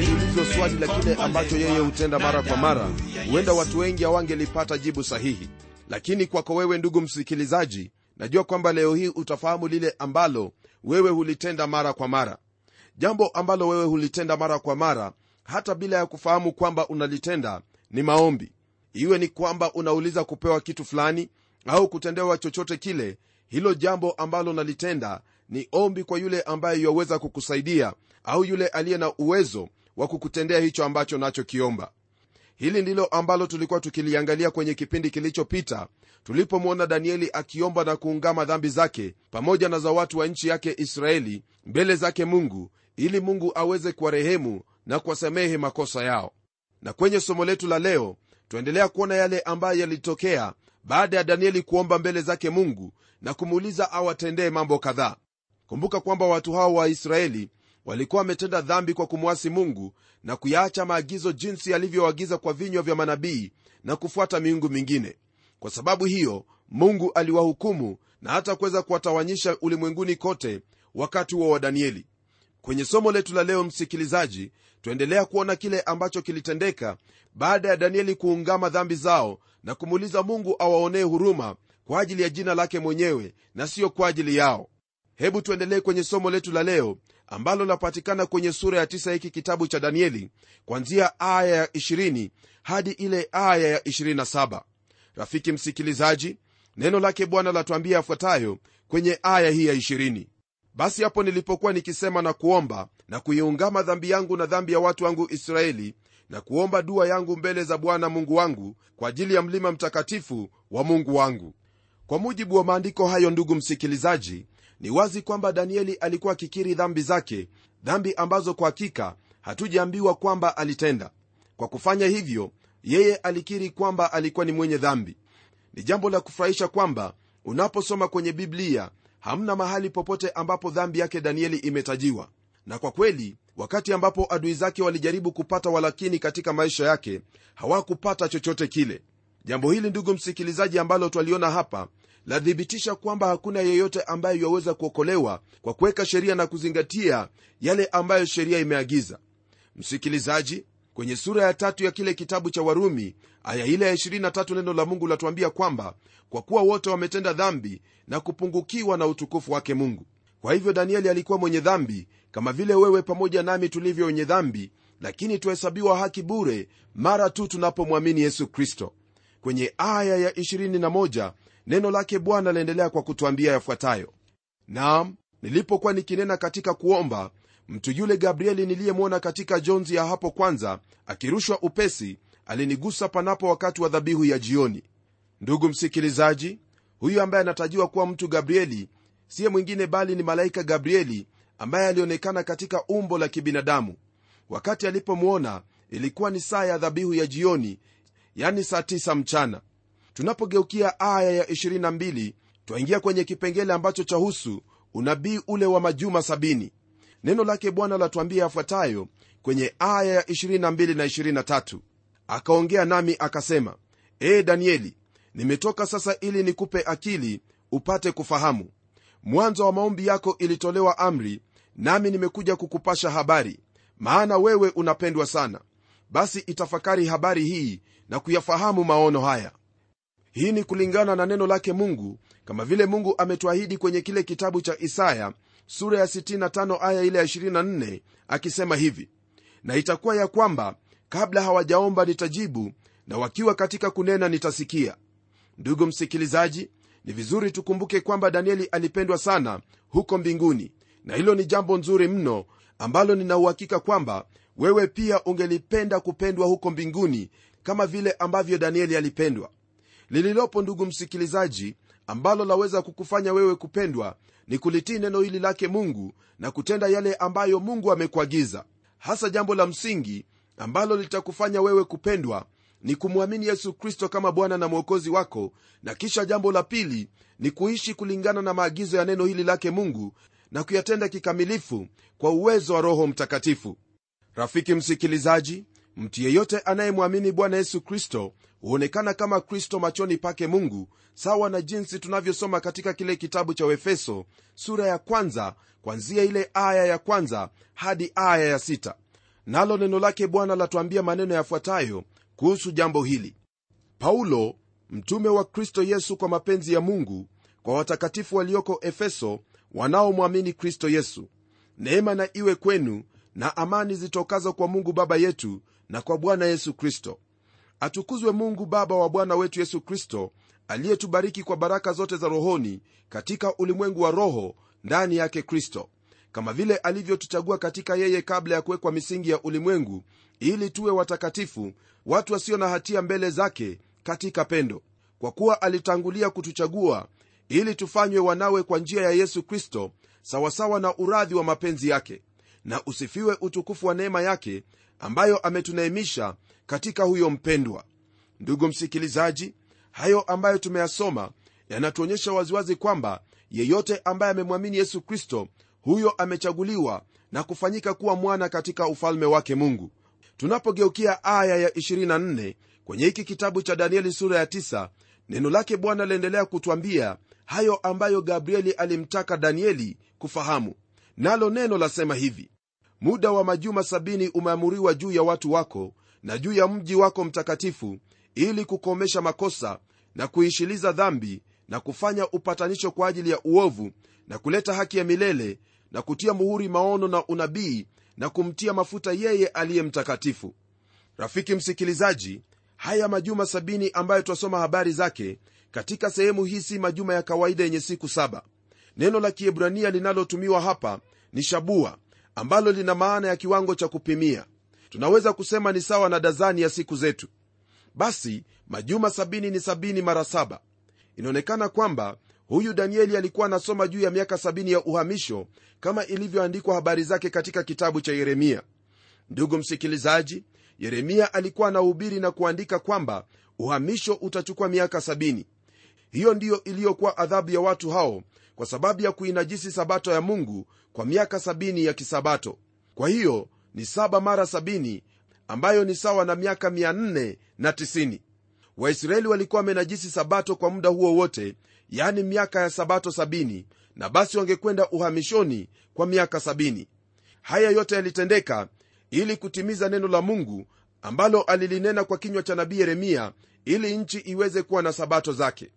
mwanadamu swali la kile ambacho yeye hutenda mara kwa mara. Huenda watu wengi hawangelipata jibu sahihi. Lakini kwako wewe ndugu msikilizaji najua kwamba leo hii utafahamu lile ambalo wewe hulitenda mara kwa mara. Jambo ambalo wewe hulitenda mara kwa mara hata bila ya kufahamu kwamba unalitenda ni maombi. Iwe ni kwamba unauliza kupewa kitu fulani au kutendewa chochote kile hilo jambo ambalo unalitenda ni ombi kwa yule ambaye yuwaweza kukusaidia au yule aliye na uwezo wa kukutendea hicho ambacho nachokiomba hili ndilo ambalo tulikuwa tukiliangalia kwenye kipindi kilichopita tulipomwona danieli akiomba na kuungama dhambi zake pamoja na za watu wa nchi yake israeli mbele zake mungu ili mungu aweze kuwarehemu na kuwasamehe makosa yao. Na kwenye somo letu la leo twaendelea kuona yale ambayo yalitokea baada ya danieli kuomba mbele zake mungu na kumuuliza awatendee mambo kadhaa. Kumbuka kwamba watu hao wa israeli walikuwa wametenda dhambi kwa kumwasi mungu na kuyaacha maagizo jinsi alivyoagiza kwa vinywa vya manabii na kufuata miungu mingine. Kwa sababu hiyo mungu aliwahukumu na hata kuweza kuwatawanyisha ulimwenguni kote wakati huo wa danieli. Kwenye somo letu la leo msikilizaji twaendelea kuona kile ambacho kilitendeka baada ya danieli kuungama dhambi zao na kumuuliza mungu awaonee huruma kwa ajili ya jina lake mwenyewe na siyo kwa ajili yao. Hebu tuendelee kwenye somo letu la leo ambalo linapatikana kwenye sura ya 9 hiki kitabu cha danieli kwanzia aya ya 20 hadi ile aya ya 27 rafiki msikilizaji neno lake bwana latuambia yafuatayo kwenye aya hii ya 20 basi hapo nilipokuwa nikisema na kuomba na kuiungama dhambi yangu na dhambi ya watu wangu israeli na kuomba dua yangu mbele za bwana mungu wangu kwa ajili ya mlima mtakatifu wa mungu wangu. Kwa mujibu wa maandiko hayo ndugu msikilizaji ni wazi kwamba danieli alikuwa akikiri dhambi zake dhambi ambazo kwa hakika hatujaambiwa kwamba alitenda. Kwa kufanya hivyo yeye alikiri kwamba alikuwa ni mwenye dhambi. Ni jambo la kufurahisha kwamba unaposoma kwenye biblia hamna mahali popote ambapo dhambi yake danieli imetajiwa. Na kwa kweli wakati ambapo adui zake walijaribu kupata walakini katika maisha yake hawakupata chochote kile. Jambo hili ndugu msikilizaji ambalo twaliona hapa lathibitisha kwamba hakuna yeyote ambaye yaweza kuokolewa kwa kuweka sheria na kuzingatia yale ambayo sheria imeagiza. Msikilizaji kwenye sura ya tatu ya kile kitabu cha warumi aya ile ya 23 neno la mungu latuambia kwamba kwa kuwa wote wametenda dhambi na kupungukiwa na utukufu wake mungu. Kwa hivyo danieli alikuwa mwenye dhambi kama vile wewe pamoja nami tulivyo wenye dhambi lakini twahesabiwa haki bure mara tu tunapomwamini yesu kristo. Kwenye aya ya 21 neno lake bwana laendelea kwa kutwambia yafuatayo. Naam nilipokuwa nikinena katika kuomba mtu yule gabrieli niliyemwona katika jonzi ya hapo kwanza akirushwa upesi alinigusa panapo wakati wa dhabihu ya jioni. Ndugu msikilizaji huyu ambaye anatajiwa kuwa mtu gabrieli siye mwingine bali ni malaika gabrieli ambaye alionekana katika umbo la kibinadamu. Wakati alipomwona ilikuwa ni saa ya dhabihu ya jioni yani saa 9 mchana tunapogeukia aya ya 22 twaingia kwenye kipengele ambacho chahusu unabii ule wa majuma 70 neno lake bwana latuambia yafuatayo kwenye aya ya 22 na 23 akaongea nami akasema ee danieli nimetoka sasa ili nikupe akili upate kufahamu. Mwanzo wa maombi yako ilitolewa amri nami nimekuja kukupasha habari maana wewe unapendwa sana. Basi itafakari habari hii na kuyafahamu maono haya hii ni kulingana na neno lake mungu kama vile mungu ametuahidi kwenye kile kitabu cha isaya sura ya 65 aya ile ya 24 akisema hivi na itakuwa ya kwamba kabla hawajaomba nitajibu na wakiwa katika kunena nitasikia. Ndugu msikilizaji ni vizuri tukumbuke kwamba danieli alipendwa sana huko mbinguni na hilo ni jambo nzuri mno ambalo ninauhakika kwamba wewe pia ungelipenda kupendwa huko mbinguni kama vile ambavyo danieli alipendwa lililopo ndugu msikilizaji ambalo laweza kukufanya wewe kupendwa ni kulitii neno hili lake mungu na kutenda yale ambayo mungu amekuagiza. Hasa jambo la msingi ambalo litakufanya wewe kupendwa ni kumwamini yesu kristo kama bwana na mwokozi wako na kisha jambo la pili ni kuishi kulingana na maagizo ya neno hili lake mungu na kuyatenda kikamilifu kwa uwezo wa roho mtakatifu. Rafiki msikilizaji mtu yeyote anayemwamini bwana yesu kristo huonekana kama kristo machoni pake mungu sawa na jinsi tunavyosoma katika kile kitabu cha uefeso sura ya kwanza kwanzia ile aya ya kwanza hadi aya ya sita. Nalo neno lake bwana latuambia maneno yafuatayo kuhusu jambo hili. Paulo mtume wa kristo yesu kwa mapenzi ya mungu kwa watakatifu walioko efeso wanaomwamini kristo yesu. Neema na iwe kwenu na amani zitokazo kwa mungu baba yetu na kwa bwana yesu kristo. Atukuzwe mungu baba wa bwana wetu yesu kristo aliyetubariki kwa baraka zote za rohoni katika ulimwengu wa roho ndani yake kristo. Kama vile alivyotuchagua katika yeye kabla ya kuwekwa misingi ya ulimwengu ili tuwe watakatifu watu wasio na hatia mbele zake katika pendo. Kwa kuwa alitangulia kutuchagua ili tufanywe wanawe kwa njia ya yesu kristo sawasawa na uradhi wa mapenzi yake. Na usifiwe utukufu wa neema yake ambayo ametuneemisha katika huyo mpendwa. Ndugu msikilizaji hayo ambayo tumeyasoma yanatuonyesha waziwazi kwamba yeyote ambaye amemwamini yesu kristo huyo amechaguliwa na kufanyika kuwa mwana katika ufalme wake mungu. Tunapogeukia aya ya 24 kwenye hiki kitabu cha danieli sura ya 9 neno lake bwana liendelea kutwambia hayo ambayo gabrieli alimtaka danieli kufahamu. Nalo neno lasema hivi muda wa majuma sabini umeamuriwa juu ya watu wako na juu ya mji wako mtakatifu ili kukomesha makosa na kuishiliza dhambi na kufanya upatanisho kwa ajili ya uovu na kuleta haki ya milele na kutia muhuri maono na unabii na kumtia mafuta yeye aliye mtakatifu. Rafiki msikilizaji haya majuma sabini ambayo twasoma habari zake katika sehemu hii si majuma ya kawaida yenye siku saba. Neno la kiebrania linalotumiwa hapa ni shabua ambalo lina maana ya kiwango cha kupimia. Tunaweza kusema ni sawa na dazani ya siku zetu. Basi majuma sabini ni sabini mara saba. Inaonekana kwamba huyu danieli alikuwa anasoma juu ya miaka sabini ya uhamisho kama ilivyoandikwa habari zake katika kitabu cha yeremia. Ndugu msikilizaji yeremia alikuwa anahubiri na kuandika kwamba uhamisho utachukua miaka sabini. Hiyo ndiyo iliyokuwa adhabu ya watu hao kwa sababu ya kuinajisi sabato ya mungu kwa miaka sabini ya kisabato. Kwa hiyo ni saba mara sabini ambayo ni sawa na miaka 490 waisraeli walikuwa wamenajisi sabato kwa muda huo wote yani miaka ya sabato sabini na basi wangekwenda uhamishoni kwa miaka sabini. Haya yote yalitendeka ili kutimiza neno la mungu ambalo alilinena kwa kinywa cha nabii yeremia ili nchi iweze kuwa na sabato zake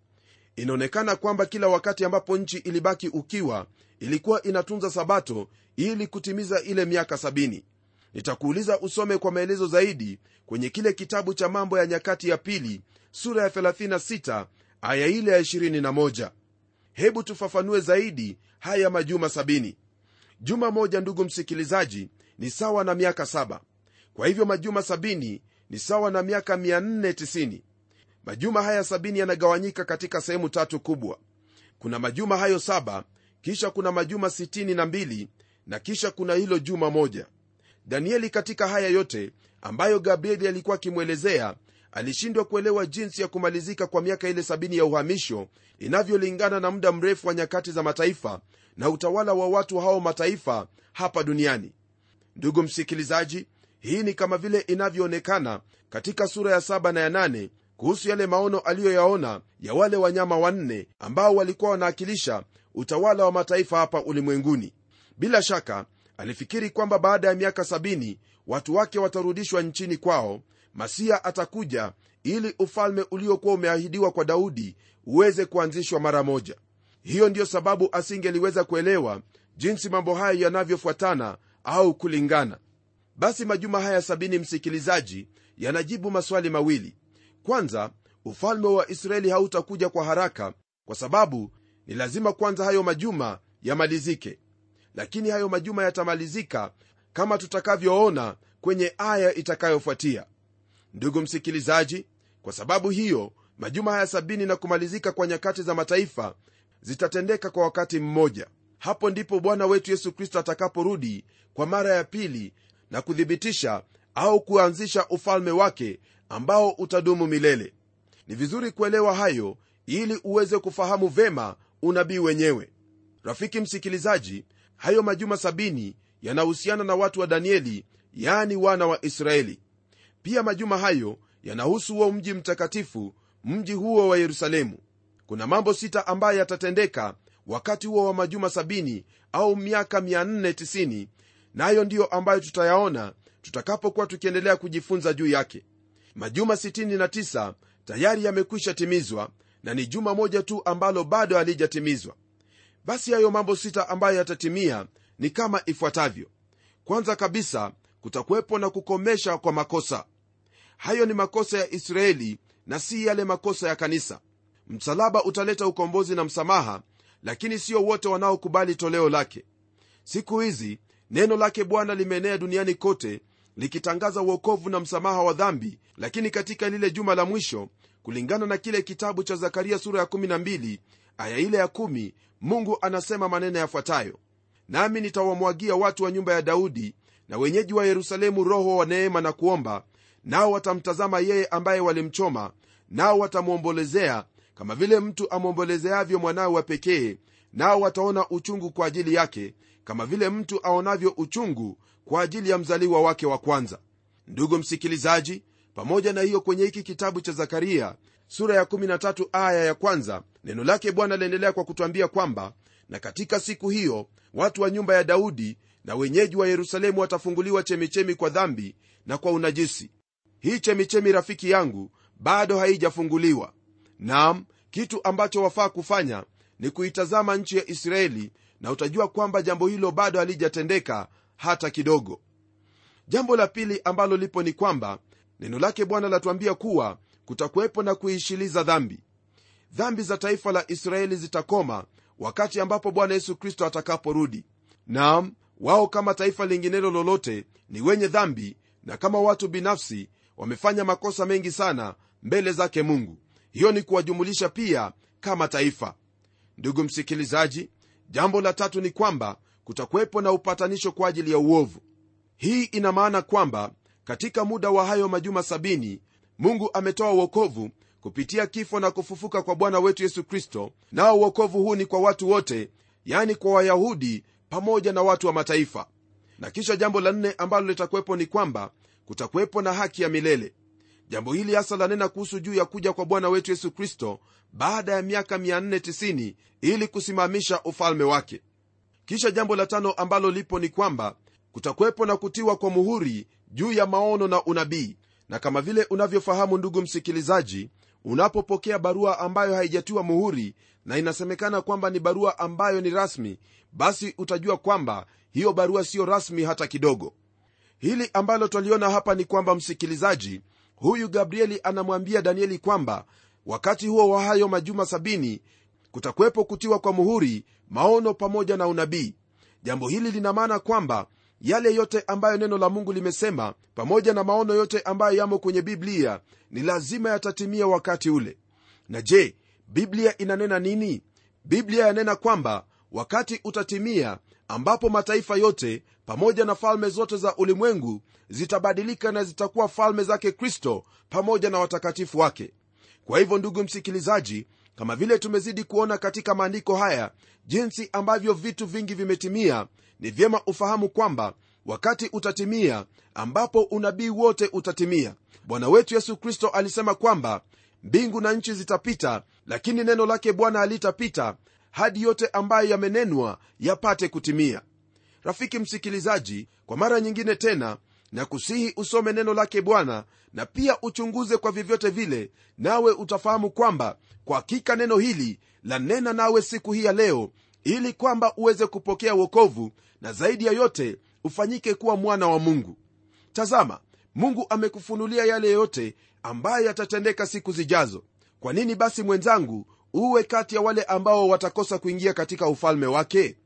inaonekana kwamba kila wakati ambapo nchi ilibaki ukiwa ilikuwa inatunza sabato ili kutimiza ile miaka sabini. Nitakuuliza usome kwa maelezo zaidi kwenye kile kitabu cha mambo ya nyakati ya pili sura ya 36 aya ile ya 21 hebu tufafanue zaidi haya majuma sabini. Juma moja ndugu msikilizaji ni sawa na miaka saba. Kwa hivyo majuma sabini ni sawa na miaka 490 majuma haya sabini yanagawanyika katika sehemu tatu kubwa. Kuna majuma hayo saba kisha kuna majuma 62 na kisha kuna hilo juma moja. Danieli katika haya yote ambayo gabrieli alikuwa akimwelezea alishindwa kuelewa jinsi ya kumalizika kwa miaka ile sabini ya uhamisho inavyolingana na muda mrefu wa nyakati za mataifa na utawala wa watu hao mataifa hapa duniani. Ndugu msikilizaji hii ni kama vile inavyoonekana katika sura ya saba na ya nane kuhusu yale maono aliyoyaona ya wale wanyama wanne ambao walikuwa wanaakilisha utawala wa mataifa hapa ulimwenguni. Bila shaka alifikiri kwamba baada ya miaka sabini watu wake watarudishwa nchini kwao masia atakuja ili ufalme uliokuwa umeahidiwa kwa daudi uweze kuanzishwa mara moja. Hiyo ndiyo sababu asingeliweza kuelewa jinsi mambo hayo yanavyofuatana au kulingana. Basi majuma haya sabini msikilizaji yanajibu maswali mawili kwanza ufalme wa israeli hautakuja kwa haraka kwa sababu ni lazima kwanza hayo majuma yamalizike. Lakini hayo majuma yatamalizika kama tutakavyoona kwenye aya itakayofuatia. Ndugu msikilizaji kwa sababu hiyo majuma haya sabini na kumalizika kwa nyakati za mataifa zitatendeka kwa wakati mmoja. Hapo ndipo bwana wetu yesu kristo atakaporudi kwa mara ya pili na kuthibitisha au kuanzisha ufalme wake ambao utadumu milele. Ni vizuri kuelewa hayo ili uweze kufahamu vema unabii wenyewe. Rafiki msikilizaji hayo majuma sabini yanahusiana na watu wa danieli yaani wana wa israeli. Pia majuma hayo yanahusu huo mji mtakatifu mji huo wa yerusalemu. Kuna mambo sita ambayo yatatendeka wakati huo wa majuma sabini au miaka 490 nayo na ndiyo ambayo tutayaona tutakapokuwa tukiendelea kujifunza juu yake majuma 69 tayari yamekwisha timizwa na ni juma moja tu ambalo bado halijatimizwa. Basi hayo mambo sita ambayo yatatimia ni kama ifuatavyo. Kwanza kabisa kutakuwepo na kukomesha kwa makosa. Hayo ni makosa ya israeli na si yale makosa ya kanisa. Msalaba utaleta ukombozi na msamaha lakini sio wote wanaokubali toleo lake. Siku hizi neno lake bwana limeenea duniani kote likitangaza uokovu na msamaha wa dhambi. Lakini katika lile juma la mwisho kulingana na kile kitabu cha zakaria sura ya 12 aya ile ya 1 mungu anasema maneno yafuatayo. Nami nitawamwagia watu wa nyumba ya daudi na wenyeji wa yerusalemu roho wa neema na kuomba nao watamtazama yeye ambaye walimchoma nao watamwombolezea kama vile mtu amwombolezeavyo mwanawe wa pekee nao wataona uchungu kwa ajili yake kama vile mtu aonavyo uchungu kwa ajili ya mzaliwa wake wa kwanza. Ndugu msikilizaji pamoja na hiyo kwenye hiki kitabu cha zakaria sura ya 13 aya ya kwanza neno lake bwana aliendelea kwa kutwambia kwamba na katika siku hiyo watu wa nyumba ya daudi na wenyeji wa yerusalemu watafunguliwa chemichemi kwa dhambi na kwa unajisi. Hii chemichemi rafiki yangu bado haijafunguliwa. Nam kitu ambacho wafaa kufanya ni kuitazama nchi ya israeli na utajua kwamba jambo hilo bado halijatendeka hata kidogo. Jambo la pili ambalo lipo ni kwamba neno lake bwana latuambia kuwa kutakuwepo na kuishiliza dhambi. Dhambi za taifa la israeli zitakoma wakati ambapo bwana yesu kristo atakaporudi. Nam wao kama taifa linginelo lolote ni wenye dhambi na kama watu binafsi wamefanya makosa mengi sana mbele zake mungu. Hiyo ni kuwajumulisha pia kama taifa. Ndugu msikilizaji jambo la tatu ni kwamba kutakuwepo na upatanisho kwa ajili ya uovu. Hii ina maana kwamba katika muda wa hayo majuma sabini mungu ametoa uokovu kupitia kifo na kufufuka kwa bwana wetu yesu kristo nao uokovu huu ni kwa watu wote yani kwa wayahudi pamoja na watu wa mataifa. Na kisha jambo la nne ambalo litakuwepo ni kwamba kutakuwepo na haki ya milele. Jambo hili hasa lanena kuhusu juu ya kuja kwa bwana wetu yesu kristo baada ya miaka 490 ili kusimamisha ufalme wake kisha jambo la tano ambalo lipo ni kwamba kutakuwepo na kutiwa kwa muhuri juu ya maono na unabii. Na kama vile unavyofahamu ndugu msikilizaji unapopokea barua ambayo haijatiwa muhuri na inasemekana kwamba ni barua ambayo ni rasmi basi utajua kwamba hiyo barua siyo rasmi hata kidogo. Hili ambalo twaliona hapa ni kwamba msikilizaji huyu gabrieli anamwambia danieli kwamba wakati huo wa hayo majuma sabini kutakuwepo kutiwa kwa muhuri maono pamoja na unabii. Jambo hili lina maana kwamba yale yote ambayo neno la mungu limesema pamoja na maono yote ambayo yamo kwenye biblia ni lazima yatatimia wakati ule. Na je biblia inanena nini? Biblia yanena kwamba wakati utatimia ambapo mataifa yote pamoja na falme zote za ulimwengu zitabadilika na zitakuwa falme zake kristo pamoja na watakatifu wake. Kwa hivyo ndugu msikilizaji kama vile tumezidi kuona katika maandiko haya jinsi ambavyo vitu vingi vimetimia ni vyema ufahamu kwamba wakati utatimia ambapo unabii wote utatimia. Bwana wetu yesu kristo alisema kwamba mbingu na nchi zitapita lakini neno lake bwana halitapita hadi yote ambayo yamenenwa yapate kutimia. Rafiki msikilizaji kwa mara nyingine tena na kusihi usome neno lake bwana na pia uchunguze kwa vyovyote vile nawe utafahamu kwamba kwa hakika neno hili lanena nawe siku hii ya leo ili kwamba uweze kupokea wokovu na zaidi ya yote ufanyike kuwa mwana wa mungu. Tazama mungu amekufunulia yale yote ambayo yatatendeka siku zijazo. Kwa nini basi mwenzangu uwe kati ya wale ambao watakosa kuingia katika ufalme wake?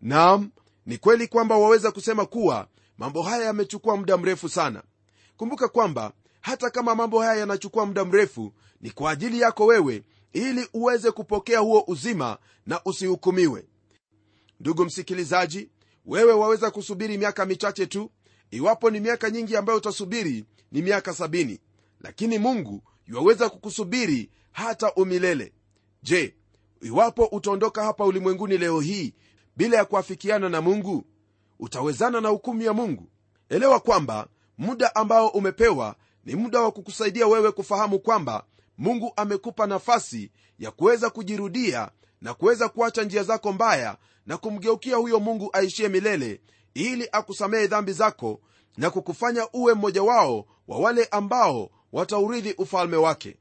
Naam ni kweli kwamba waweza kusema kuwa mambo haya yamechukua muda mrefu sana. Kumbuka kwamba hata kama mambo haya yanachukua muda mrefu ni kwa ajili yako wewe ili uweze kupokea huo uzima na usihukumiwe. Ndugu msikilizaji wewe waweza kusubiri miaka michache tu. Iwapo ni miaka nyingi ambayo utasubiri ni miaka sabini. Lakini mungu yuwaweza kukusubiri hata umilele. Je iwapo utaondoka hapa ulimwenguni leo hii bila ya kuafikiana na mungu utawezana na hukumu ya mungu. Elewa kwamba muda ambao umepewa ni muda wa kukusaidia wewe kufahamu kwamba mungu amekupa nafasi ya kuweza kujirudia na kuweza kuacha njia zako mbaya na kumgeukia huyo mungu aishie milele ili akusamehe dhambi zako na kukufanya uwe mmoja wao wa wale ambao wataurithi ufalme wake.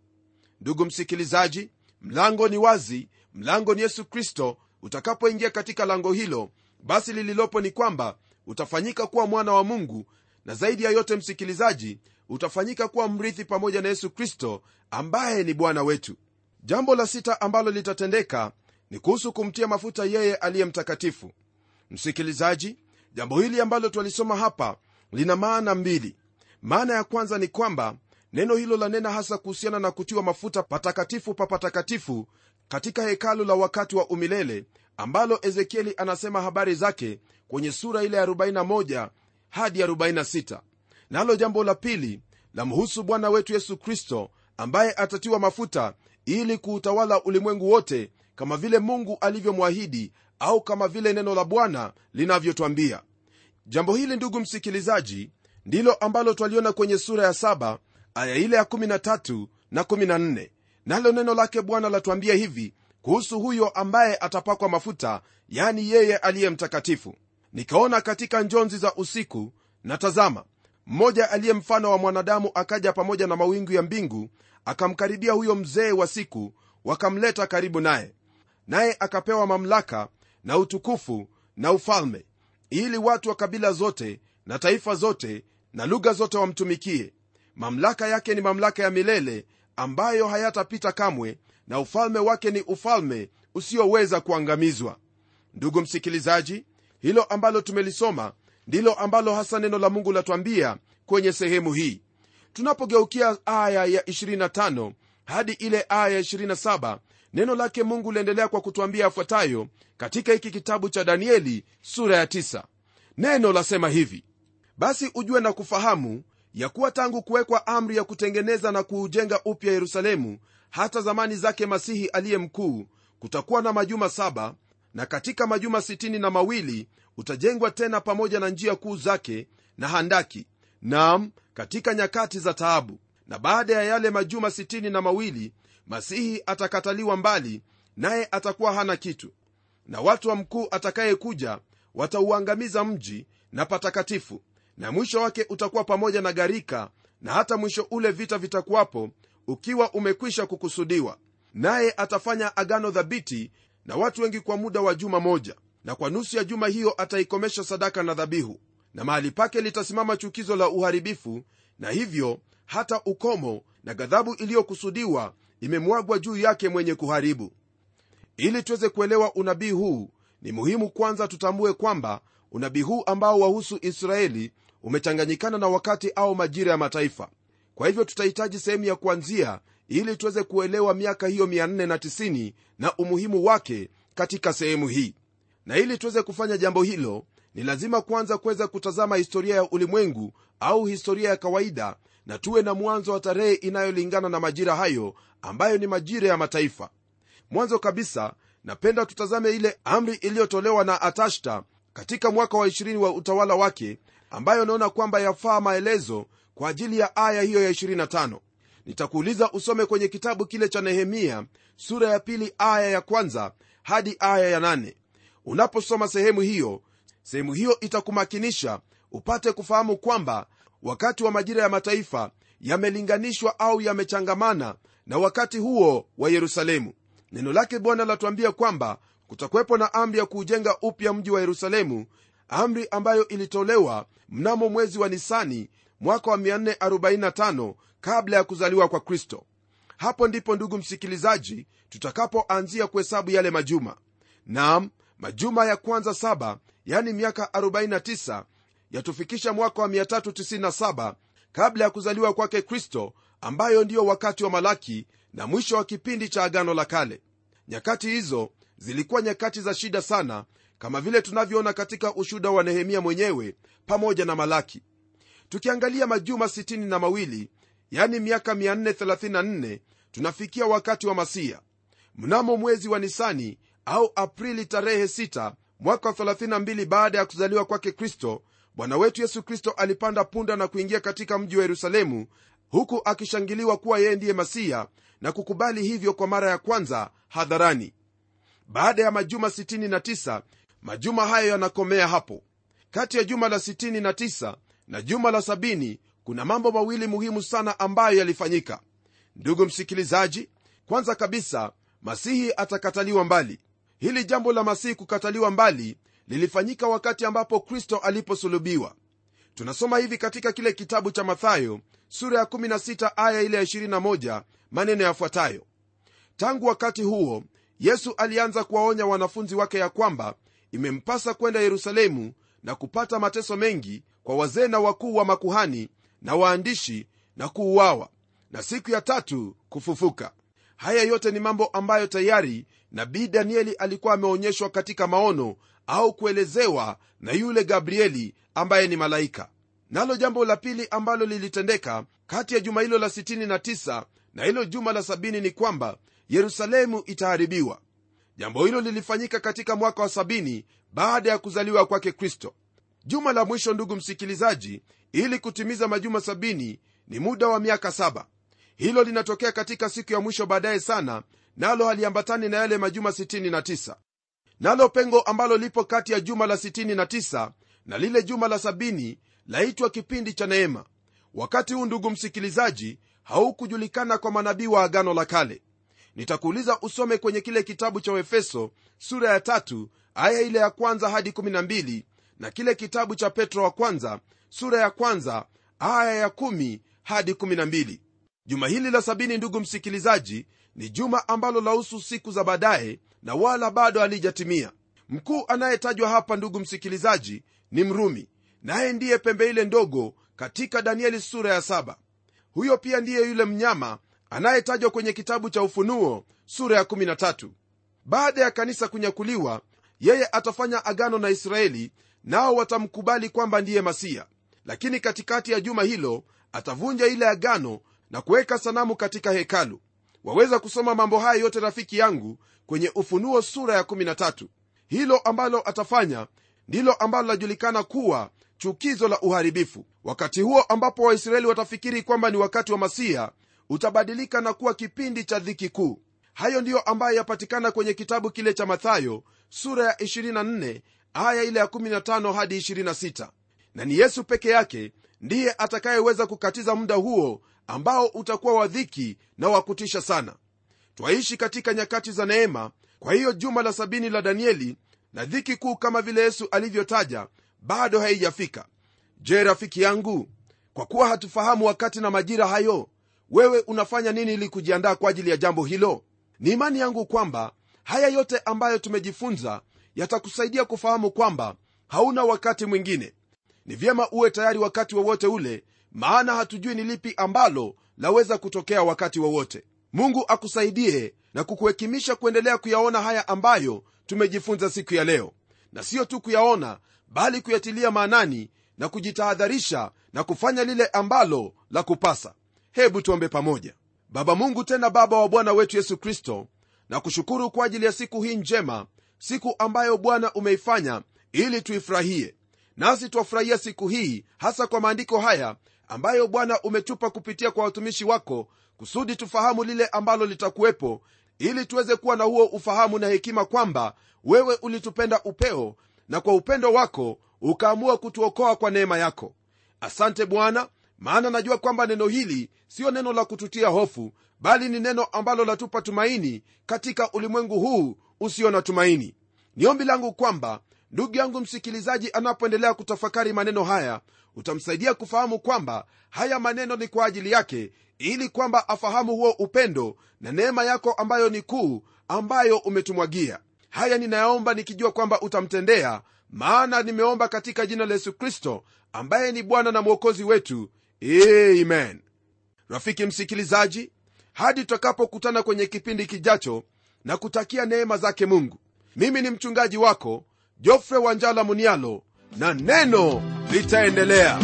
Ndugu msikilizaji mlango ni wazi mlango ni yesu kristo utakapoingia katika lango hilo basi lililopo ni kwamba utafanyika kuwa mwana wa mungu na zaidi ya yote msikilizaji utafanyika kuwa mrithi pamoja na yesu kristo ambaye ni bwana wetu. Jambo la sita ambalo litatendeka ni kuhusu kumtia mafuta yeye aliye mtakatifu. Msikilizaji jambo hili ambalo twalisoma hapa lina maana mbili. Maana ya kwanza ni kwamba neno hilo lanena hasa kuhusiana na kutiwa mafuta patakatifu pa patakatifu katika hekalu la wakati wa umilele ambalo ezekieli anasema habari zake kwenye sura ile ya 41 hadi 46 nalo jambo la pili lamhusu bwana wetu yesu kristo ambaye atatiwa mafuta ili kuutawala ulimwengu wote kama vile mungu alivyomwahidi au kama vile neno la bwana linavyotwambia. Jambo hili ndugu msikilizaji ndilo ambalo twaliona kwenye sura ya 7 aya ile ya 13 na 14 nalo neno lake bwana latwambia hivi kuhusu huyo ambaye atapakwa mafuta yani yeye aliye mtakatifu. Nikaona katika njonzi za usiku na tazama mmoja aliye mfano wa mwanadamu akaja pamoja na mawingu ya mbingu akamkaribia huyo mzee wa siku wakamleta karibu naye. Naye akapewa mamlaka na utukufu na ufalme ili watu wa kabila zote na taifa zote na lugha zote wamtumikie. Mamlaka yake ni mamlaka ya milele ambayo hayatapita kamwe na ufalme wake ni ufalme usioweza kuangamizwa. Ndugu msikilizaji hilo ambalo tumelisoma ndilo ambalo hasa neno la mungu latwambia kwenye sehemu hii. Tunapogeukia aya ya 25 hadi ile aya ya 27 neno lake mungu liendelea kwa kutwambia yafuatayo katika hiki kitabu cha danieli sura ya 9 neno lasema hivi basi ujue na kufahamu ya kuwa tangu kuwekwa amri ya kutengeneza na kuujenga upya yerusalemu hata zamani zake masihi aliye mkuu kutakuwa na majuma saba na katika majuma sitini na mawili utajengwa tena pamoja na njia kuu zake na handaki. Nam katika nyakati za taabu. Na baada ya yale majuma sitini na mawili masihi atakataliwa mbali naye atakuwa hana kitu. Na watu wa mkuu atakayekuja watauangamiza mji na patakatifu na mwisho wake utakuwa pamoja na gharika na hata mwisho ule vita vitakuwapo ukiwa umekwisha kukusudiwa. Naye atafanya agano dhabiti na watu wengi kwa muda wa juma moja na kwa nusu ya juma hiyo ataikomesha sadaka na dhabihu. Na mahali pake litasimama chukizo la uharibifu na hivyo hata ukomo na ghadhabu iliyokusudiwa imemwagwa juu yake mwenye kuharibu. Ili tuweze kuelewa unabii huu ni muhimu kwanza tutambue kwamba unabii huu ambao wahusu israeli umechanganyikana na wakati au majira ya mataifa. Kwa hivyo tutahitaji sehemu ya kuanzia ili tuweze kuelewa miaka hiyo 490 na umuhimu wake katika sehemu hii. Na ili tuweze kufanya jambo hilo ni lazima kwanza kuweza kutazama historia ya ulimwengu au historia ya kawaida na tuwe na mwanzo wa tarehe inayolingana na majira hayo ambayo ni majira ya mataifa. Mwanzo kabisa napenda tutazame ile amri iliyotolewa na atashta katika mwaka wa 20 wa utawala wake ambayo naona kwamba yafaa maelezo kwa ajili ya aya hiyo ya 25 nitakuuliza usome kwenye kitabu kile cha nehemia sura ya pili aya ya kwanza hadi aya ya nane. Unaposoma sehemu hiyo sehemu hiyo itakumakinisha upate kufahamu kwamba wakati wa majira ya mataifa yamelinganishwa au yamechangamana na wakati huo wa yerusalemu. Neno lake bwana latuambia kwamba kutakuwepo na amri ya kuujenga upya mji wa yerusalemu amri ambayo ilitolewa mnamo mwezi wa nisani mwaka wa 445 kabla ya kuzaliwa kwa kristo. Hapo ndipo ndugu msikilizaji tutakapoanzia kuhesabu yale majuma. Nam majuma ya kwanza saba yani miaka 49 yatufikisha mwaka wa 397 kabla ya kuzaliwa kwake kristo ambayo ndiyo wakati wa malaki na mwisho wa kipindi cha agano la kale. Nyakati hizo zilikuwa nyakati za shida sana kama vile tunavyoona katika ushuda wa nehemia mwenyewe pamoja na malaki. Tukiangalia majuma 6 na mawili yani miaka 434 tunafikia wakati wa masia. Mnamo mwezi wa nisani au aprili tarehe 6 mwaka 32 baada ya kuzaliwa kwake kristo bwana wetu yesu kristo alipanda punda na kuingia katika mji wa yerusalemu huku akishangiliwa kuwa yeye ndiye masiya na kukubali hivyo kwa mara ya kwanza hadharani. Baada ya majuma 69 majuma hayo yanakomea hapo. Kati ya juma la 69 na juma la sabini kuna mambo mawili muhimu sana ambayo yalifanyika. Ndugu msikilizaji kwanza kabisa masihi atakataliwa mbali. Hili jambo la masihi kukataliwa mbali lilifanyika wakati ambapo kristo aliposulubiwa. Tunasoma hivi katika kile kitabu cha mathayo sura ya 16 aya ile ya 21 maneno yafuatayo. Tangu wakati huo yesu alianza kuwaonya wanafunzi wake ya kwamba imempasa kwenda yerusalemu na kupata mateso mengi kwa wazee na wakuu wa makuhani na waandishi na kuuawa na siku ya tatu kufufuka. Haya yote ni mambo ambayo tayari nabii danieli alikuwa ameonyeshwa katika maono au kuelezewa na yule gabrieli ambaye ni malaika. Nalo jambo la pili ambalo lilitendeka kati ya juma hilo la 69 na hilo juma la 70 ni kwamba yerusalemu itaharibiwa jambo hilo lilifanyika katika mwaka wa 70 baada ya kuzaliwa kwake kristo. Juma la mwisho ndugu msikilizaji ili kutimiza majuma 70 ni muda wa miaka 7 hilo linatokea katika siku ya mwisho baadaye sana nalo haliambatani na yale majuma 69 nalo pengo ambalo lipo kati ya juma la 69 na lile juma la 70 laitwa kipindi cha neema. Wakati huu ndugu msikilizaji haukujulikana kwa manabii wa agano la kale nitakuuliza usome kwenye kile kitabu cha uefeso sura ya tatu aya ile ya kwanza hadi 12 na kile kitabu cha petro wa kwanza sura ya kwanza aya ya 1 hadi 12 juma hili la sabini ndugu msikilizaji ni juma ambalo lahusu siku za baadaye na wala bado halijatimia. Mkuu anayetajwa hapa ndugu msikilizaji ni mrumi naye ndiye pembe ile ndogo katika danieli sura ya saba. Huyo pia ndiye yule mnyama anayetajwa kwenye kitabu cha ufunuo sura ya 13 baada ya kanisa kunyakuliwa yeye atafanya agano na israeli nao watamkubali kwamba ndiye masiya lakini katikati ya juma hilo atavunja ile agano na kuweka sanamu katika hekalu. Waweza kusoma mambo haya yote rafiki yangu kwenye ufunuo sura ya 13 hilo ambalo atafanya ndilo ambalo lajulikana kuwa chukizo la uharibifu. Wakati huo ambapo waisraeli watafikiri kwamba ni wakati wa masiya utabadilika na kuwa kipindi cha dhiki kuu. Hayo ndiyo ambayo yapatikana kwenye kitabu kile cha mathayo sura ya 24 aya ile ya 15 hadi 26 na ni yesu peke yake ndiye atakayeweza kukatiza muda huo ambao utakuwa wa dhiki na wa kutisha sana. Twaishi katika nyakati za neema kwa hiyo juma la sabini la danieli na dhiki kuu kama vile yesu alivyotaja bado haijafika. Je rafiki yangu kwa kuwa hatufahamu wakati na majira hayo wewe unafanya nini ili kujiandaa kwa ajili ya jambo hilo? Ni imani yangu kwamba haya yote ambayo tumejifunza yatakusaidia kufahamu kwamba hauna wakati mwingine. Ni vyema uwe tayari wakati wowote ule maana hatujui ni lipi ambalo laweza kutokea wakati wowote. Mungu akusaidie na kukuhekimisha kuendelea kuyaona haya ambayo tumejifunza siku ya leo. Na siyo tu kuyaona bali kuyatilia maanani na kujitahadharisha na kufanya lile ambalo la kupasa hebu tuombe pamoja. Baba mungu tena baba wa bwana wetu yesu kristo na kushukuru kwa ajili ya siku hii njema siku ambayo bwana umeifanya ili tuifurahie. Nasi twafurahia siku hii hasa kwa maandiko haya ambayo bwana umetupa kupitia kwa watumishi wako kusudi tufahamu lile ambalo litakuwepo ili tuweze kuwa na huo ufahamu na hekima kwamba wewe ulitupenda upeo na kwa upendo wako ukaamua kutuokoa kwa neema yako. Asante bwana maana najua kwamba neno hili siyo neno la kututia hofu bali ni neno ambalo latupa tumaini katika ulimwengu huu usio na tumaini. Ni ombi langu kwamba ndugu yangu msikilizaji anapoendelea kutafakari maneno haya utamsaidia kufahamu kwamba haya maneno ni kwa ajili yake ili kwamba afahamu huo upendo na neema yako ambayo ni kuu ambayo umetumwagia. Haya ninayaomba nikijua kwamba utamtendea maana nimeomba katika jina la yesu kristo ambaye ni bwana na mwokozi wetu amen. Rafiki msikilizaji hadi tutakapokutana kwenye kipindi kijacho na kutakia neema zake mungu. Mimi ni mchungaji wako jofre wanjala munialo na neno litaendelea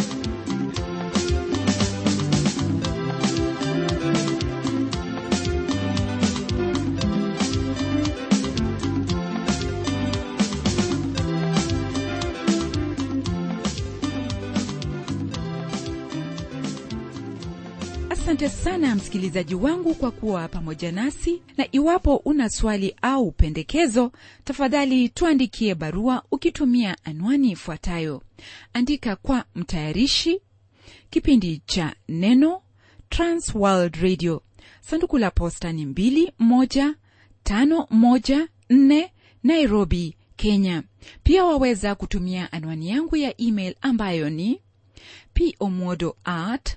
asante sana msikilizaji wangu kwa kuwa pamoja nasi na iwapo una swali au pendekezo tafadhali tuandikie barua ukitumia anwani ifuatayo. Andika kwa mtayarishi kipindi cha neno transworld radio. Sanduku la posta ni 21514 nairobi kenya. Pia waweza kutumia anwani yangu ya email ambayo ni pomodo at